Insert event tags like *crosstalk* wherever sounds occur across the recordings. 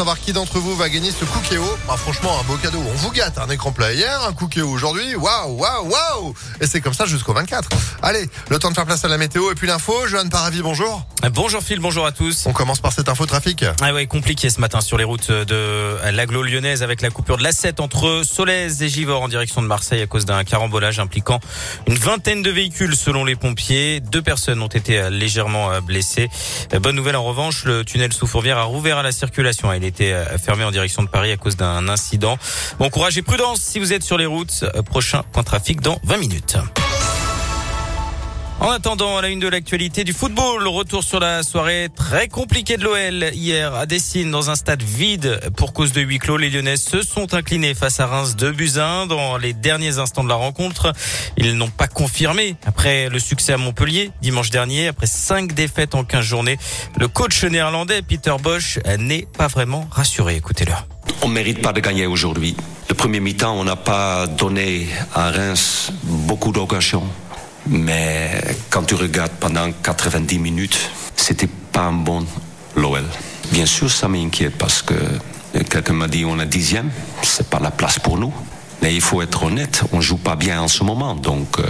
savoir qui d'entre vous va gagner ce Cookéo. Ah, franchement, un beau cadeau. On vous gâte. Un écran plat hier, un Cookéo aujourd'hui. Waouh, waouh, waouh. Et c'est comme ça jusqu'au 24. Allez, le temps de faire place à la météo et puis l'info. Johan Paravi, bonjour. Bonjour Phil, bonjour à tous. On commence par cette info trafic. Ah ouais, compliqué ce matin sur les routes de l'aglo lyonnaise avec la coupure de la 7 entre Solèze et Givors en direction de Marseille à cause d'un carambolage impliquant une vingtaine de véhicules selon les pompiers. Deux personnes ont été légèrement blessées. Bonne nouvelle en revanche, le tunnel sous Fourvière a rouvert à la circulation. Il était fermé en direction de Paris à cause d'un incident. Bon courage et prudence si vous êtes sur les routes. Prochain point trafic dans 20 minutes. En attendant, à la une de l'actualité du football, retour sur la soirée très compliquée de l'OL hier à Dessine dans un stade vide pour cause de huis clos. Les Lyonnais se sont inclinés face à Reims de Buzyn dans les derniers instants de la rencontre. Ils n'ont pas confirmé après le succès à Montpellier dimanche dernier, après cinq défaites en 15 journées. Le coach néerlandais Peter Bosch n'est pas vraiment rassuré. Écoutez-le. On ne mérite pas de gagner aujourd'hui. Le premier mi-temps, on n'a pas donné à Reims beaucoup d'occasions. Mais quand tu regardes pendant 90 minutes, c'était pas un bon l'OL. Bien sûr, ça m'inquiète parce que quelqu'un m'a dit on est dixième, c'est pas la place pour nous. Mais il faut être honnête, on joue pas bien en ce moment. Donc euh,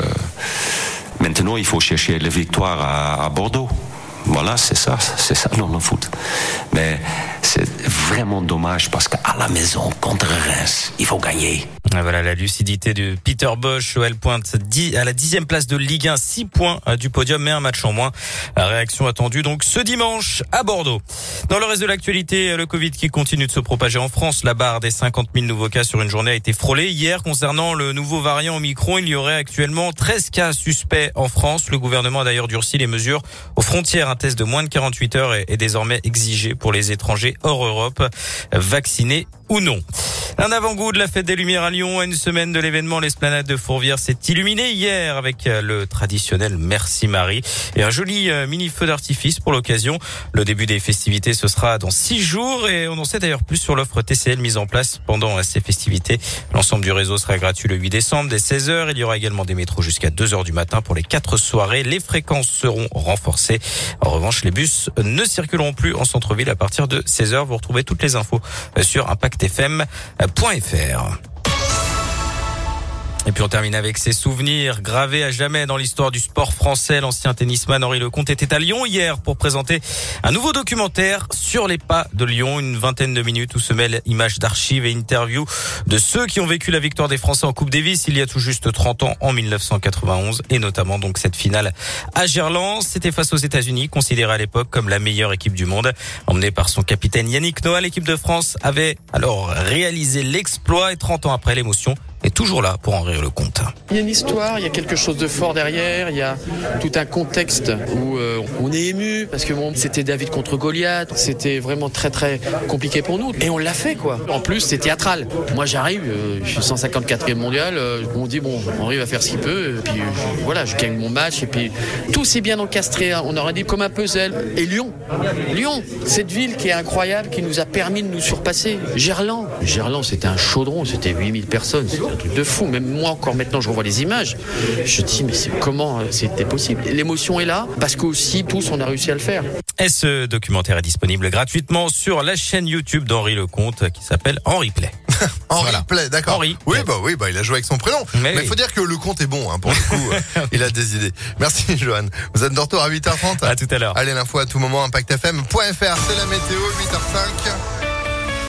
maintenant, il faut chercher les victoires à, Bordeaux. Voilà, c'est ça, c'est ça dans le foot. Mais c'est vraiment dommage parce qu'à la maison, contre Reims, il faut gagner. Voilà la lucidité de Peter Bosch. OL pointe à la dixième place de Ligue 1, 6 points du podium, mais un match en moins. Réaction attendue donc ce dimanche à Bordeaux. Dans le reste de l'actualité, le Covid qui continue de se propager en France. La barre des 50 000 nouveaux cas sur une journée a été frôlée. Hier, concernant le nouveau variant Omicron, il y aurait actuellement 13 cas suspects en France. Le gouvernement a d'ailleurs durci les mesures aux frontières. Un test de moins de 48 heures est désormais exigé pour les étrangers hors Europe, vaccinés ou non. Un avant-goût de la fête des Lumières à Lyon. À une semaine de l'événement, l'esplanade de Fourvière s'est illuminée hier avec euh, le traditionnel Merci Marie et un joli euh, mini feu d'artifice pour l'occasion. Le début des festivités, ce sera dans six jours et on en sait d'ailleurs plus sur l'offre TCL mise en place pendant euh, ces festivités. L'ensemble du réseau sera gratuit le 8 décembre dès 16h. Il y aura également des métros jusqu'à 2h du matin pour les quatre soirées. Les fréquences seront renforcées. En revanche, les bus ne circuleront plus en centre-ville à partir de 16h. Vous retrouvez toutes les infos sur Impact fm.fr. Et puis on termine avec ses souvenirs gravés à jamais dans l'histoire du sport français. L'ancien tennisman Henri Lecomte était à Lyon hier pour présenter un nouveau documentaire sur les pas de Lyon. Une vingtaine de minutes où se mêlent images d'archives et interviews de ceux qui ont vécu la victoire des Français en Coupe Davis il y a tout juste 30 ans en 1991 et notamment donc cette finale à Gerland. C'était face aux États-Unis, considérée à l'époque comme la meilleure équipe du monde. Emmenée par son capitaine Yannick Noah, l'équipe de France avait alors réalisé l'exploit et 30 ans après l'émotion est toujours là pour en rire le compte. Il y a une histoire, il y a quelque chose de fort derrière, il y a tout un contexte où euh, on est ému parce que bon, c'était David contre Goliath, c'était vraiment très très compliqué pour nous et on l'a fait quoi. En plus, c'est théâtral. Moi j'arrive, euh, je suis 154e mondial, euh, on dit bon, Henri va faire ce qu'il peut et puis voilà, je gagne mon match et puis tout s'est bien encastré, hein. on aurait dit comme un puzzle. Et Lyon, Lyon, cette ville qui est incroyable, qui nous a permis de nous surpasser. Gerland, Gerland c'était un chaudron, c'était 8000 personnes un truc de fou. Même moi, encore maintenant, je revois les images. Je dis, mais comment euh, c'était possible? L'émotion est là parce qu'aussi, tous, on a réussi à le faire. Et ce documentaire est disponible gratuitement sur la chaîne YouTube d'Henri Lecomte qui s'appelle Henri Play. *laughs* Henri Play, d'accord. Henri. Oui, bah oui, bah il a joué avec son prénom. Mais il faut dire que le compte est bon, hein, pour le coup. *laughs* il a des idées. Merci, Johan. Vous êtes de retour à 8h30. À tout à l'heure. Allez, l'info à tout moment, impactfm.fr. C'est la météo, 8h05.